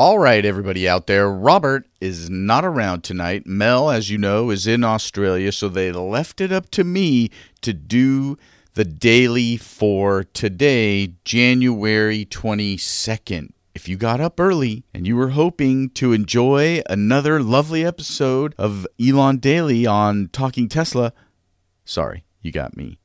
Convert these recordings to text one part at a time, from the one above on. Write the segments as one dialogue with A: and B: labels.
A: All right, everybody out there. Robert is not around tonight. Mel, as you know, is in Australia, so they left it up to me to do the daily for today, January 22nd. If you got up early and you were hoping to enjoy another lovely episode of Elon Daily on Talking Tesla, sorry, you got me.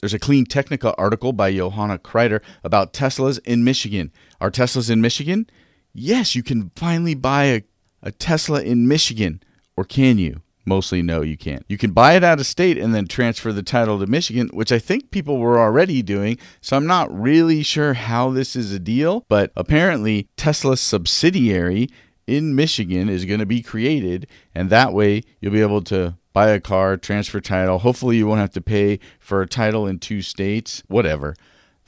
A: There's a Clean Technica article by Johanna Crider about Teslas in Michigan. Are Teslas in Michigan? Yes, you can finally buy a, a Tesla in Michigan. Or can you? Mostly, no, you can't. You can buy it out of state and then transfer the title to Michigan, which I think people were already doing. So I'm not really sure how this is a deal, but apparently, Tesla's subsidiary in Michigan is going to be created, and that way you'll be able to buy a car, transfer title. Hopefully, you won't have to pay for a title in two states, whatever.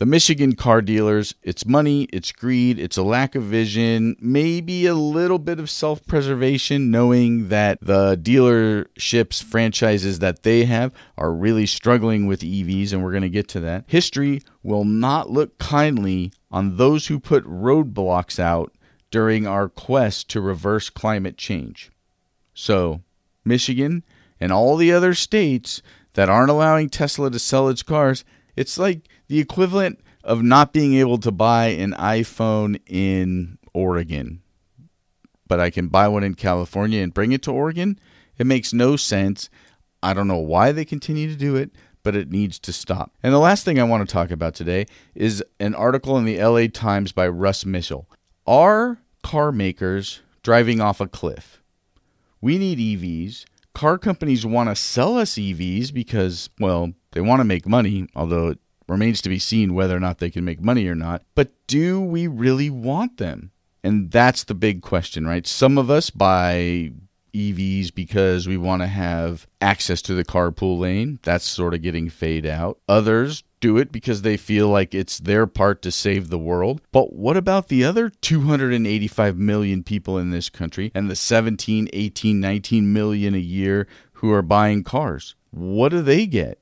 A: The Michigan car dealers, it's money, it's greed, it's a lack of vision, maybe a little bit of self preservation, knowing that the dealerships, franchises that they have are really struggling with EVs, and we're going to get to that. History will not look kindly on those who put roadblocks out during our quest to reverse climate change. So, Michigan and all the other states that aren't allowing Tesla to sell its cars, it's like the equivalent of not being able to buy an iPhone in Oregon, but I can buy one in California and bring it to Oregon. It makes no sense. I don't know why they continue to do it, but it needs to stop. And the last thing I want to talk about today is an article in the LA Times by Russ Mitchell. Are car makers driving off a cliff? We need EVs. Car companies want to sell us EVs because, well, they want to make money, although it remains to be seen whether or not they can make money or not. But do we really want them? And that's the big question, right? Some of us buy EVs because we want to have access to the carpool lane. That's sort of getting fade out. Others do it because they feel like it's their part to save the world. But what about the other 285 million people in this country and the 17, 18, 19 million a year who are buying cars? What do they get?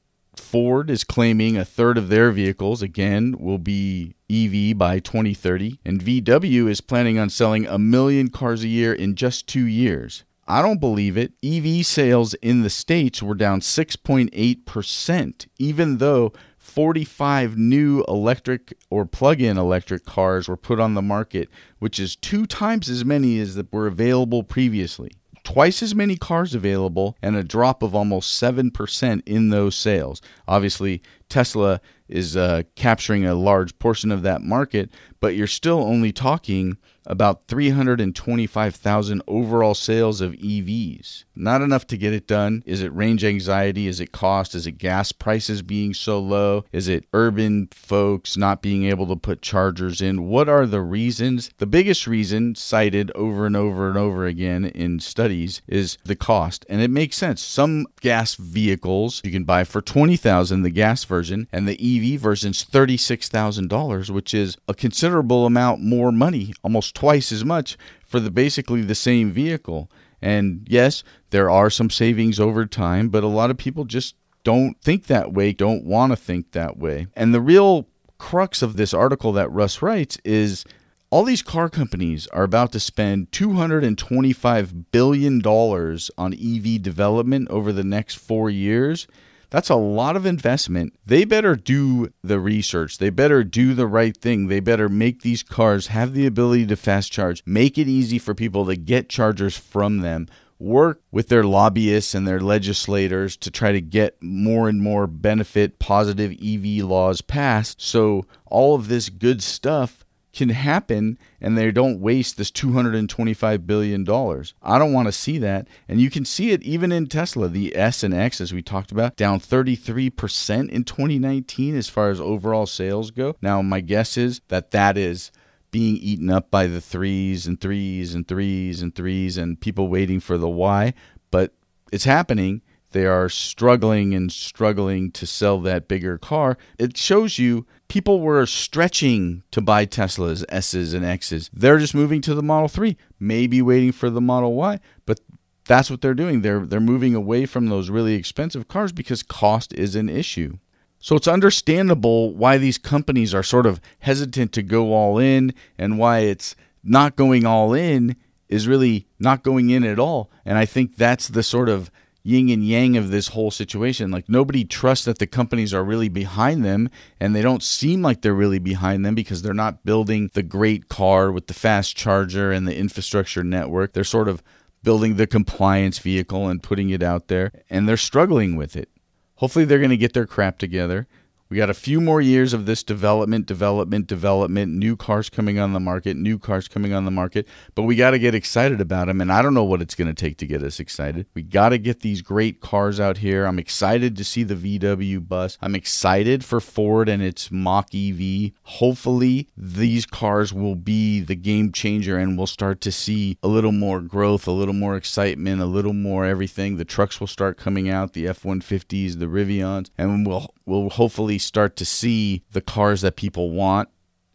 A: Ford is claiming a third of their vehicles, again, will be EV by 2030, and VW is planning on selling a million cars a year in just two years. I don't believe it. EV sales in the States were down 6.8%, even though 45 new electric or plug in electric cars were put on the market, which is two times as many as that were available previously twice as many cars available and a drop of almost 7% in those sales. Obviously, Tesla is uh, capturing a large portion of that market, but you're still only talking about 325,000 overall sales of EVs. Not enough to get it done. Is it range anxiety? Is it cost? Is it gas prices being so low? Is it urban folks not being able to put chargers in? What are the reasons? The biggest reason cited over and over and over again in studies is the cost. And it makes sense. Some gas vehicles you can buy for 20,000 the gas version and the EV version's $36,000, which is a considerable amount more money, almost twice as much for the basically the same vehicle. And yes, there are some savings over time, but a lot of people just don't think that way, don't want to think that way. And the real crux of this article that Russ writes is all these car companies are about to spend $225 billion on EV development over the next four years. That's a lot of investment. They better do the research. They better do the right thing. They better make these cars have the ability to fast charge, make it easy for people to get chargers from them. Work with their lobbyists and their legislators to try to get more and more benefit positive EV laws passed so all of this good stuff can happen and they don't waste this 225 billion dollars. I don't want to see that. And you can see it even in Tesla, the S and X as we talked about, down 33% in 2019 as far as overall sales go. Now my guess is that that is being eaten up by the threes and threes and threes and threes and people waiting for the Y, but it's happening they are struggling and struggling to sell that bigger car. It shows you people were stretching to buy Teslas, S's, and X's. They're just moving to the Model 3, maybe waiting for the Model Y, but that's what they're doing. They're they're moving away from those really expensive cars because cost is an issue. So it's understandable why these companies are sort of hesitant to go all in and why it's not going all in is really not going in at all. And I think that's the sort of yin and yang of this whole situation. Like nobody trusts that the companies are really behind them, and they don't seem like they're really behind them because they're not building the great car with the fast charger and the infrastructure network. They're sort of building the compliance vehicle and putting it out there, and they're struggling with it. Hopefully, they're going to get their crap together. We got a few more years of this development, development, development, new cars coming on the market, new cars coming on the market, but we got to get excited about them. And I don't know what it's going to take to get us excited. We got to get these great cars out here. I'm excited to see the VW bus. I'm excited for Ford and its Mach EV. Hopefully, these cars will be the game changer and we'll start to see a little more growth, a little more excitement, a little more everything. The trucks will start coming out, the F 150s, the Rivians, and we'll, we'll hopefully start to see the cars that people want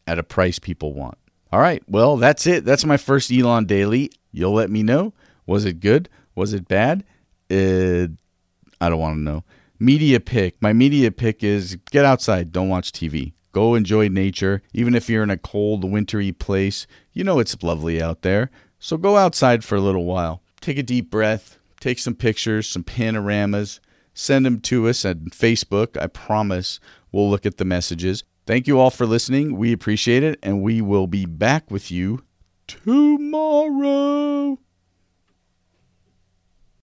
A: at a price people want. All right, well, that's it. That's my first Elon Daily. You'll let me know. Was it good? Was it bad? Uh, I don't want to know. Media pick. My media pick is get outside, don't watch TV. Go enjoy nature. Even if you're in a cold, wintry place, you know it's lovely out there. So go outside for a little while. Take a deep breath, take some pictures, some panoramas, send them to us at Facebook. I promise we'll look at the messages. Thank you all for listening. We appreciate it, and we will be back with you tomorrow.